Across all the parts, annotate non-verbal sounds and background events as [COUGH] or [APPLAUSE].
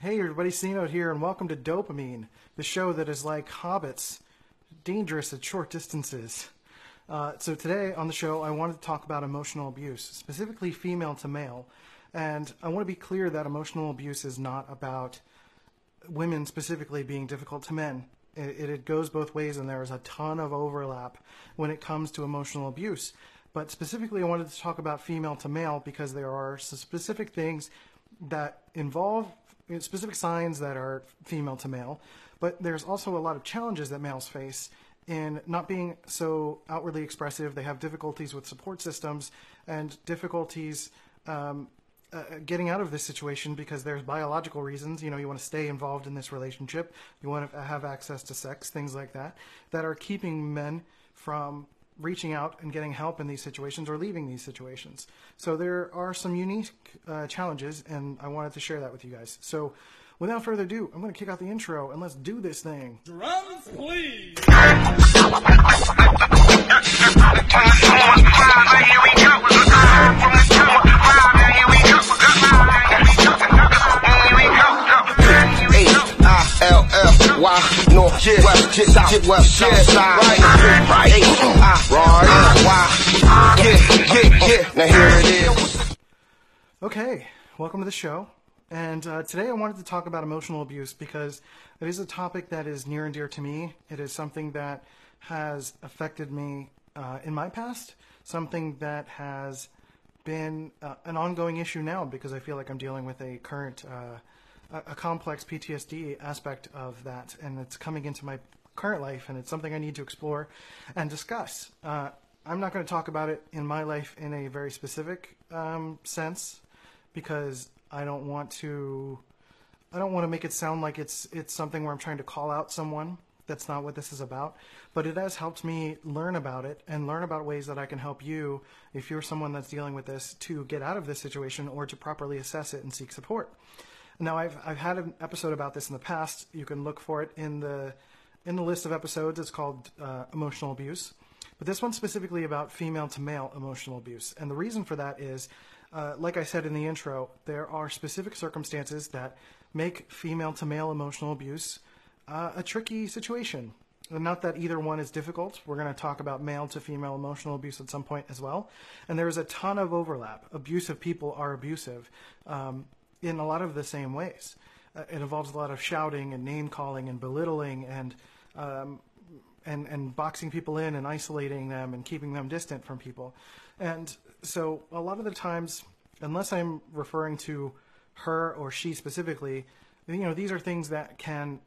Hey everybody, C-Note here, and welcome to Dopamine, the show that is like hobbits, dangerous at short distances. Uh, so today on the show, I wanted to talk about emotional abuse, specifically female to male. And I want to be clear that emotional abuse is not about women specifically being difficult to men. It, it goes both ways, and there is a ton of overlap when it comes to emotional abuse. But specifically, I wanted to talk about female to male because there are specific things that involve specific signs that are female to male, but there's also a lot of challenges that males face in not being so outwardly expressive. They have difficulties with support systems and difficulties um, uh, getting out of this situation because there's biological reasons. You know, you want to stay involved in this relationship, you want to have access to sex, things like that, that are keeping men from reaching out and getting help in these situations or leaving these situations. So there are some unique uh, challenges, and I wanted to share that with you guys. So without further ado, I'm going to kick out the intro and let's do this thing. Drums, please. Side, right, right, right. Okay, welcome to the show. And uh, today I wanted to talk about emotional abuse because it is a topic that is near and dear to me. It is something that has affected me uh, in my past, something that has been uh, an ongoing issue now because I feel like I'm dealing with a current, uh, a complex PTSD aspect of that, and it's coming into my current life, and it's something I need to explore and discuss. Uh, I'm not going to talk about it in my life in a very specific um, sense because I don't want to I don't want to make it sound like it's it's something where I'm trying to call out someone. That's not what this is about. But it has helped me learn about it and learn about ways that I can help you if you're someone that's dealing with this to get out of this situation or to properly assess it and seek support. Now I've I've had an episode about this in the past. You can look for it in the in the list of episodes. It's called uh, emotional abuse. But this one's specifically about female to male emotional abuse. And the reason for that is uh, like I said in the intro, there are specific circumstances that make female to male emotional abuse uh, a tricky situation. Not that either one is difficult. We're going to talk about male to female emotional abuse at some point as well. And there's a ton of overlap. Abusive people are abusive um, in a lot of the same ways. Uh, it involves a lot of shouting and name calling and belittling and um, and and boxing people in and isolating them and keeping them distant from people. And so a lot of the times, unless I'm referring to her or she specifically, you know, these are things that can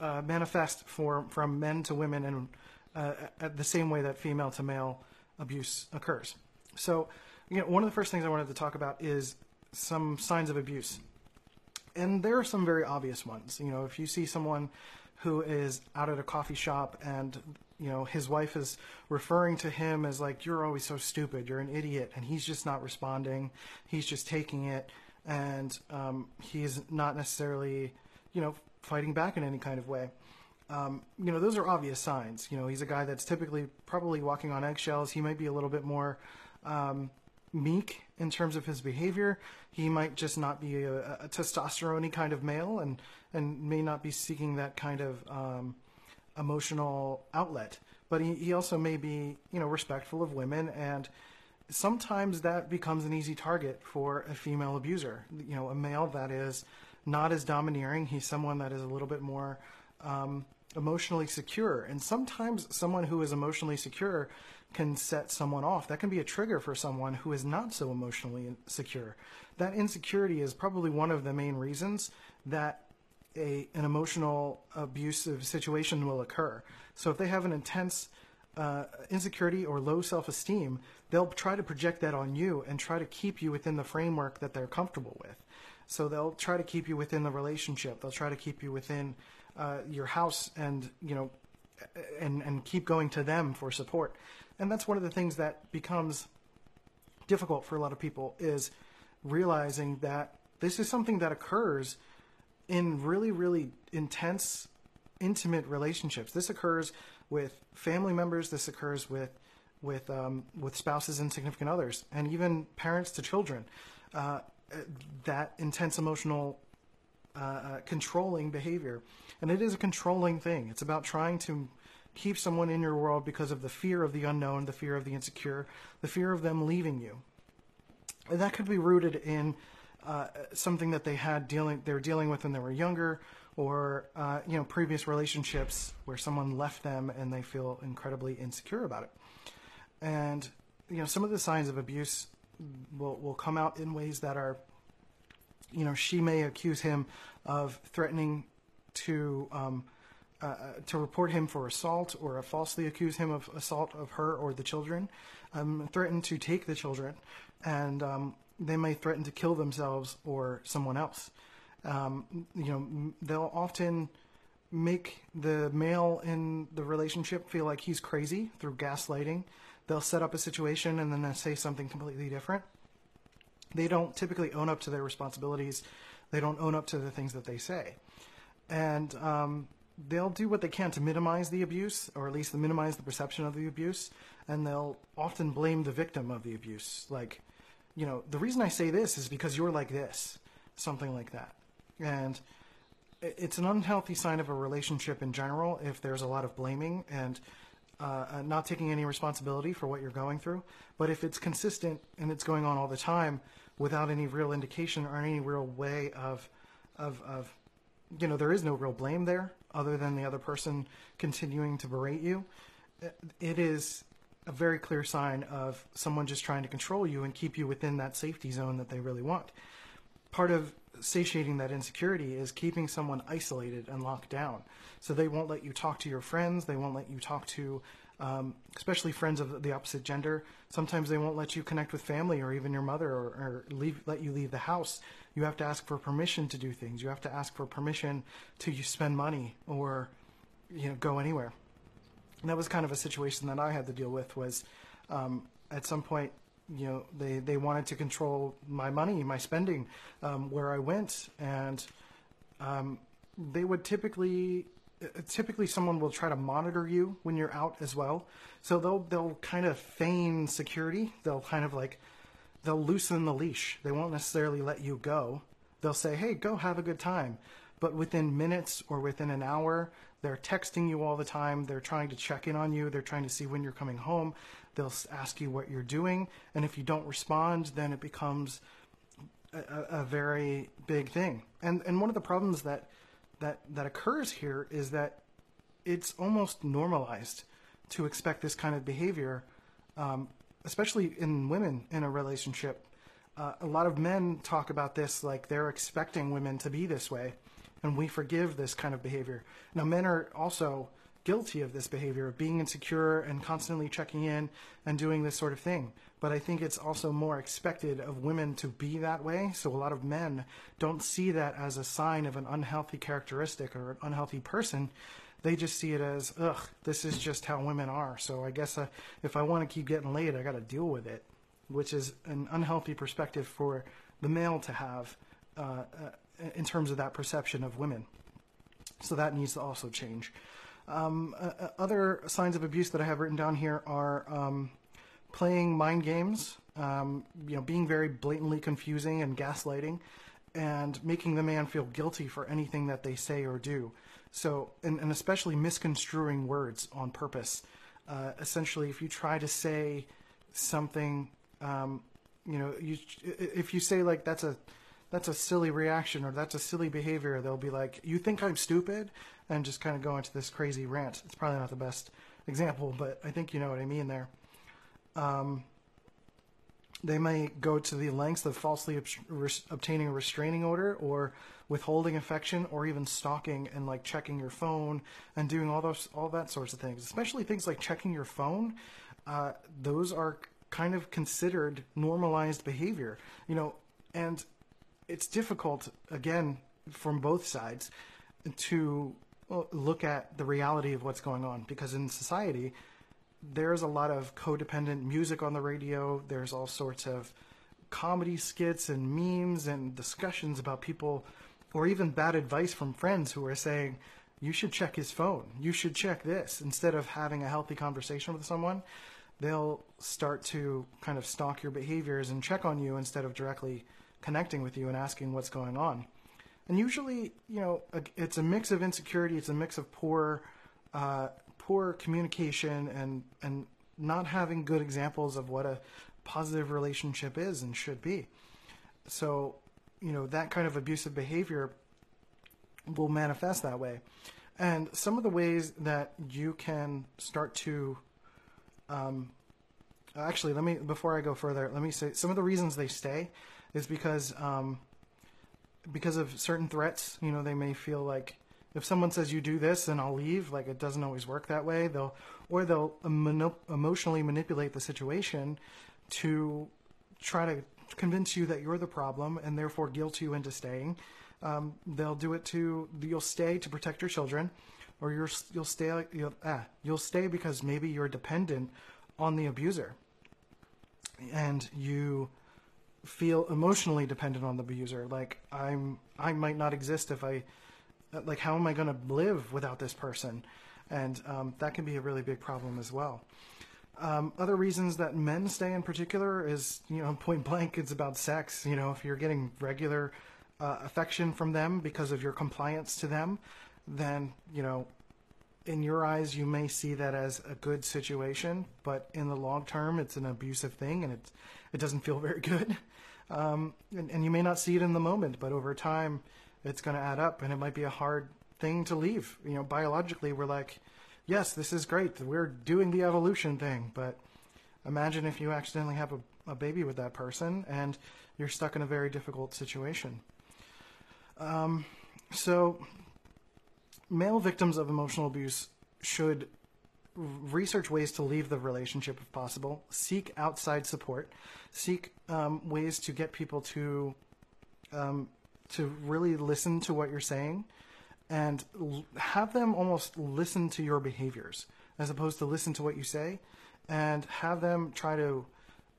uh, manifest for from men to women and uh, at the same way that female to male abuse occurs. So, you know, one of the first things I wanted to talk about is some signs of abuse. And there are some very obvious ones. You know, if you see someone who is out at a coffee shop and you know his wife is referring to him as like you're always so stupid. You're an idiot. And he's just not responding. He's just taking it. And um, he's not necessarily you know fighting back in any kind of way. Um, you know those are obvious signs. You know he's a guy that's typically probably walking on eggshells. He might be a little bit more um, meek in terms of his behavior. He might just not be a, a testosterone kind of male and, and may not be seeking that kind of um, emotional outlet. But he, he also may be, you know, respectful of women and sometimes that becomes an easy target for a female abuser. You know, a male that is not as domineering. He's someone that is a little bit more um, emotionally secure. And sometimes someone who is emotionally secure can set someone off. That can be a trigger for someone who is not so emotionally secure. That insecurity is probably one of the main reasons that a an emotional abusive situation will occur. So if they have an intense uh, insecurity or low self-esteem, they'll try to project that on you and try to keep you within the framework that they're comfortable with. So they'll try to keep you within the relationship. They'll try to keep you within uh, your house and you know and and keep going to them for support. And that's one of the things that becomes difficult for a lot of people is realizing that this is something that occurs in really really intense intimate relationships. This occurs with family members. This occurs with with um, with spouses and significant others and even parents to children. Uh, that intense emotional uh, uh, controlling behavior. And it is a controlling thing. It's about trying to keep someone in your world because of the fear of the unknown, the fear of the insecure, the fear of them leaving you. And that could be rooted in uh, something that they had dealing they were dealing with when they were younger, or uh, you know previous relationships where someone left them and they feel incredibly insecure about it. And you know some of the signs of abuse will will come out in ways that are you know she may accuse him of threatening to um, uh, uh to report him for assault or falsely accuse him of assault of her or the children, um, threaten to take the children, and um, they may threaten to kill themselves or someone else. Um, you know, they'll often make the male in the relationship feel like he's crazy through gaslighting. They'll set up a situation and then say something completely different. They don't typically own up to their responsibilities. They don't own up to the things that they say. And um, they'll do what they can to minimize the abuse, or at least minimize the perception of the abuse. And they'll often blame the victim of the abuse. Like, you know, the reason I say this is because you're like this, something like that. And it's an unhealthy sign of a relationship in general if there's a lot of blaming and uh, uh, not taking any responsibility for what you're going through. But if it's consistent and it's going on all the time without any real indication or any real way of, of, of, you know, there is no real blame there other than the other person continuing to berate you. It is a very clear sign of someone just trying to control you and keep you within that safety zone that they really want. Part of satiating that insecurity is keeping someone isolated and locked down. So they won't let you talk to your friends. They won't let you talk to, um, especially friends of the opposite gender. Sometimes they won't let you connect with family or even your mother or, or leave, let you leave the house. You have to ask for permission to do things. You have to ask for permission to spend money or, you know, go anywhere. And that was kind of a situation that I had to deal with. Was um, at some point you know they they wanted to control my money, my spending, um, where I went, and um, they would typically uh, typically someone will try to monitor you when you're out as well. So they'll they'll kind of feign security. They'll kind of like they'll loosen the leash. They won't necessarily let you go. They'll say, "Hey, go have a good time." But within minutes or within an hour, they're texting you all the time. They're trying to check in on you. They're trying to see when you're coming home. They'll ask you what you're doing, and if you don't respond, then it becomes a, a very big thing. And and one of the problems that that that occurs here is that it's almost normalized to expect this kind of behavior, um, especially in women in a relationship. Uh, a lot of men talk about this like they're expecting women to be this way, and we forgive this kind of behavior. Now, men are also guilty of this behavior of being insecure and constantly checking in and doing this sort of thing. But I think it's also more expected of women to be that way. So a lot of men don't see that as a sign of an unhealthy characteristic or an unhealthy person. They just see it as, ugh, this is just how women are. So I guess uh, if I want to keep getting laid, I got to deal with it, which is an unhealthy perspective for the male to have uh, uh, in terms of that perception of women. So that needs to also change. Um, uh, uh, other signs of abuse that I have written down here are um, playing mind games, um, you know, being very blatantly confusing and gaslighting, and making the man feel guilty for anything that they say or do. So, and, and especially misconstruing words on purpose. Uh, essentially, if you try to say something, um, you know, you if you say like that's a that's a silly reaction or that's a silly behavior, they'll be like, "You think I'm stupid?" And just kind of go into this crazy rant. It's probably not the best example, but I think you know what I mean there. Um, they may go to the lengths of falsely ob- obtaining a restraining order or withholding affection or even stalking and like checking your phone and doing all those all that sorts of things especially things like checking your phone uh, those are kind of considered normalized behavior you know and it's difficult again from both sides to look at the reality of what's going on because in society there's a lot of codependent music on the radio. There's all sorts of comedy skits and memes and discussions about people or even bad advice from friends who are saying you should check his phone. You should check this. Instead of having a healthy conversation with someone they'll start to kind of stalk your behaviors and check on you instead of directly connecting with you and asking what's going on and usually, you know, it's a mix of insecurity. It's a mix of poor, uh, poor communication and and not having good examples of what a positive relationship is and should be. So, you know, that kind of abusive behavior will manifest that way. And some of the ways that you can start to, um, actually, let me before I go further, let me say some of the reasons they stay is because um, because of certain threats. You know, they may feel like if someone says you do this, then I'll leave. Like it doesn't always work that way. They'll or they'll emotionally manipulate the situation to try to convince you that you're the problem and therefore guilt you into staying. Um, they'll do it to you'll stay to protect your children, or you're you'll stay you'll, ah, you'll stay because maybe you're dependent on the abuser, and you feel emotionally dependent on the abuser. Like I'm I might not exist if I like how am I going to live without this person, and um, that can be a really big problem as well. Um, other reasons that men stay in particular is, you know, [LAUGHS] point blank, it's about sex. You know, if you're getting regular uh, affection from them because of your compliance to them, then, you know, in your eyes, you may see that as a good situation, but in the long term, it's an abusive thing and it, it doesn't feel very good. [LAUGHS] Um, and, and you may not see it in the moment, but over time, it's going to add up and it might be a hard thing to leave. You know, biologically, we're like, yes, this is great. We're doing the evolution thing, but imagine if you accidentally have a, a baby with that person and you're stuck in a very difficult situation. Um, so, male victims of emotional abuse should research ways to leave the relationship if possible, seek outside support, seek um, ways to get people to um, to really listen to what you're saying and l- have them almost listen to your behaviors as opposed to listen to what you say and have them try to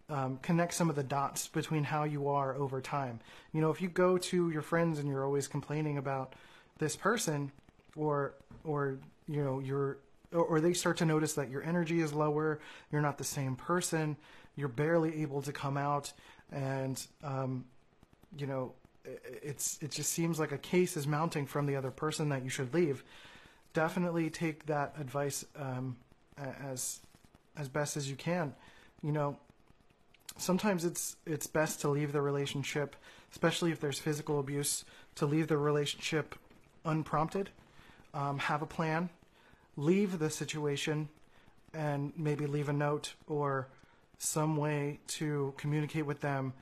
um, connect some of the dots between how you are over time. You know, if you go to your friends and you're always complaining about this person or or you know, you're or, they start to notice that your energy is lower, you're not the same person, you're barely able to come out and um, you know, it's it just seems like a case is mounting from the other person that you should leave. Definitely take that advice um, as as best as you can. You know, sometimes it's it's best to leave the relationship, especially if there's physical abuse, to leave the relationship unprompted. Um, have a plan, leave the situation, and maybe leave a note or some way to communicate with them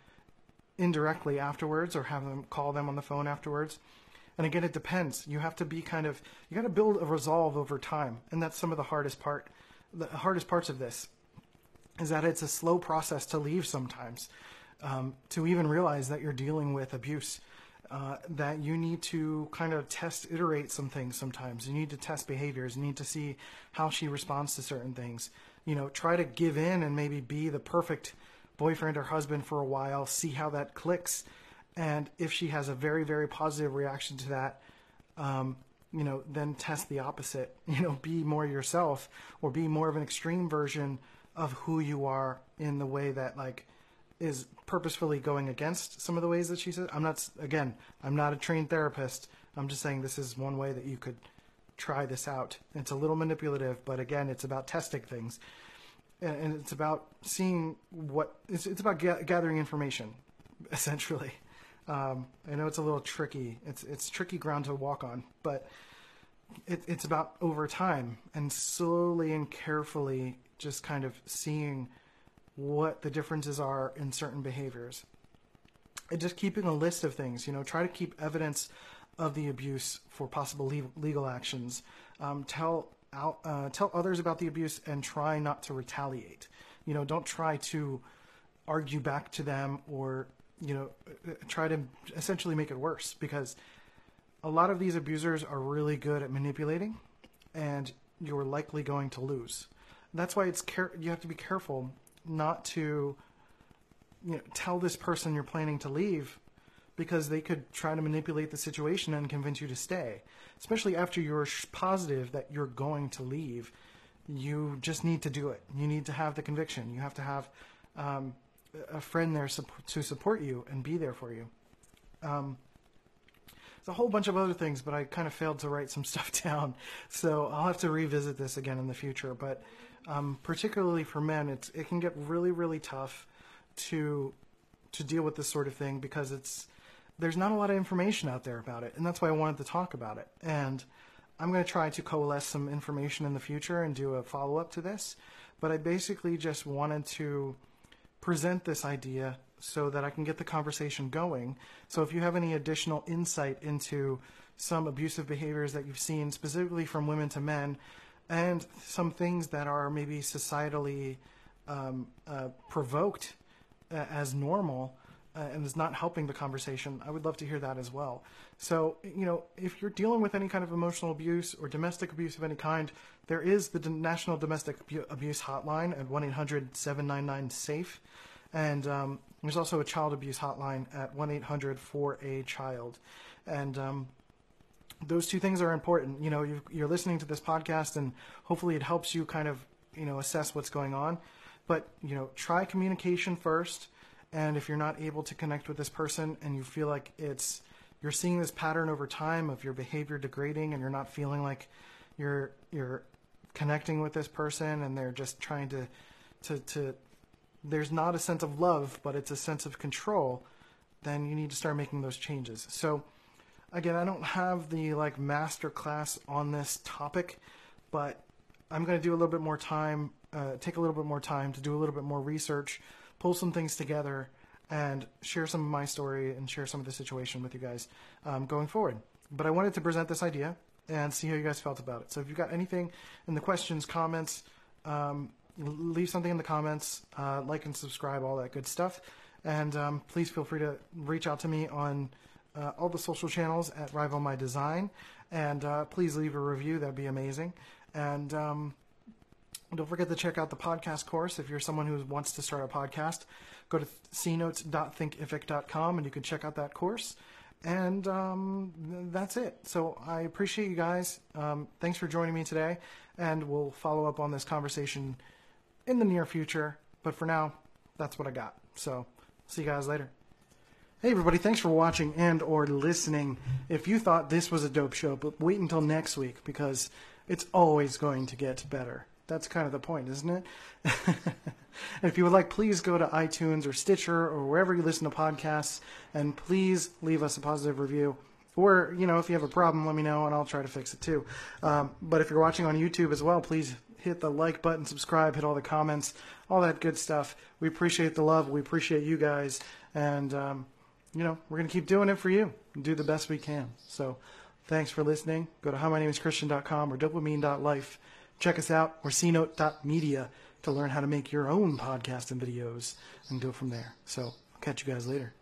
indirectly afterwards or have them call them on the phone afterwards. And again, it depends. You have to be kind of, you got to build a resolve over time. And that's some of the hardest part, the hardest parts of this is that it's a slow process to leave sometimes, um, to even realize that you're dealing with abuse. Uh, that you need to kind of test, iterate some things sometimes. You need to test behaviors. You need to see how she responds to certain things. You know, try to give in and maybe be the perfect boyfriend or husband for a while, see how that clicks, and if she has a very very positive reaction to that, um, you know, then test the opposite. [LAUGHS] You know, be more yourself or be more of an extreme version of who you are in the way that like is purposefully going against some of the ways that she says. I'm not again, I'm not a trained therapist. I'm just saying this is one way that you could try this out. It's a little manipulative, but again, it's about testing things and it's about seeing what it's, it's about ga- gathering information [LAUGHS] essentially um, i know it's a little tricky it's it's tricky ground to walk on but it, it's about over time and slowly and carefully just kind of seeing what the differences are in certain behaviors and just keeping a list of things you know try to keep evidence of the abuse for possible legal, actions um, tell out, uh, tell others about the abuse and try not to retaliate. You know, don't try to argue back to them or you know try to essentially make it worse because a lot of these abusers are really good at manipulating and you're likely going to lose. That's why it's care- you have to be careful not to you know, tell this person you're planning to leave because they could try to manipulate the situation and convince you to stay. Especially after you're positive that you're going to leave, you just need to do it. You need to have the conviction. You have to have um, a friend there to support you and be there for you. Um, a whole bunch of other things, but I kind of failed to write some [LAUGHS] stuff down. So I'll have to revisit this again in the future. But um, particularly for men, it's it can get really really tough to to deal with this sort of thing because it's there's not a lot of information out there about it, and that's why I wanted to talk about it. And I'm going to try to coalesce some information in the future and do a follow up to this. But I basically just wanted to present this idea so that I can get the conversation going. So if you have any additional insight into some abusive behaviors that you've seen, specifically from women to men, and some things that are maybe societally um, uh, provoked uh, as normal uh, and is not helping the conversation, I would love to hear that as well. So, you know, if you're dealing with any kind of emotional abuse or domestic abuse of any kind, there is the National Domestic Abuse Hotline at 1 800 799 SAFE. And um, there's also a child abuse hotline at 1 800 4A Child. And um, those two things are important. You know, you are listening to this podcast, and hopefully it helps you kind of, you know, assess what's going on. But, you know, try communication first and if you're not able to connect with this person and you feel like it's you're seeing this pattern over time of your behavior degrading and you're not feeling like you're you're connecting with this person and they're just trying to to to there's not a sense of love but it's a sense of control then you need to start making those changes so again i don't have the like master class on this topic but i'm going to do a little bit more time uh, take a little bit more time to do a little bit more research pull some things together and share some of my story and share some of the situation with you guys um, going forward. But I wanted to present this idea and see how you guys felt about it. So if you've got anything in the questions, comments, um, leave something in the comments, uh, like and subscribe, all that good stuff. And um, please feel free to reach out to me on uh, all the social channels at Rival My Design. And uh, please leave a review, that'd be amazing. And um, don't forget to check out the podcast course if you're someone who wants to start a podcast. Go to cnotes.thinkific.com and you can check out that course. And um, that's it. So I appreciate you guys. Um, thanks for joining me today. And we'll follow up on this conversation in the near future. But for now, that's what I got. So see you guys later. Hey everybody, thanks for watching and or listening. If you thought this was a dope show, but wait until next week because it's always going to get better that's kind of the point, isn't it? [LAUGHS] if you would like, please go to iTunes or Stitcher or wherever you listen to podcasts, and please leave us a positive review. Or, you know, if you have a problem, let me know and I'll try to fix it too. Um, but if you're watching on YouTube as well, please hit the like button, subscribe, hit all the comments, all that good stuff. We appreciate the love. We appreciate you guys. And, um, you know, we're going to keep doing it for you and do the best we can. So thanks for listening. Go to howmynameischristian.com or dopamine.life Check us out or cnote.media to learn how to make your own podcast and videos and go from there. So I'll catch you guys later.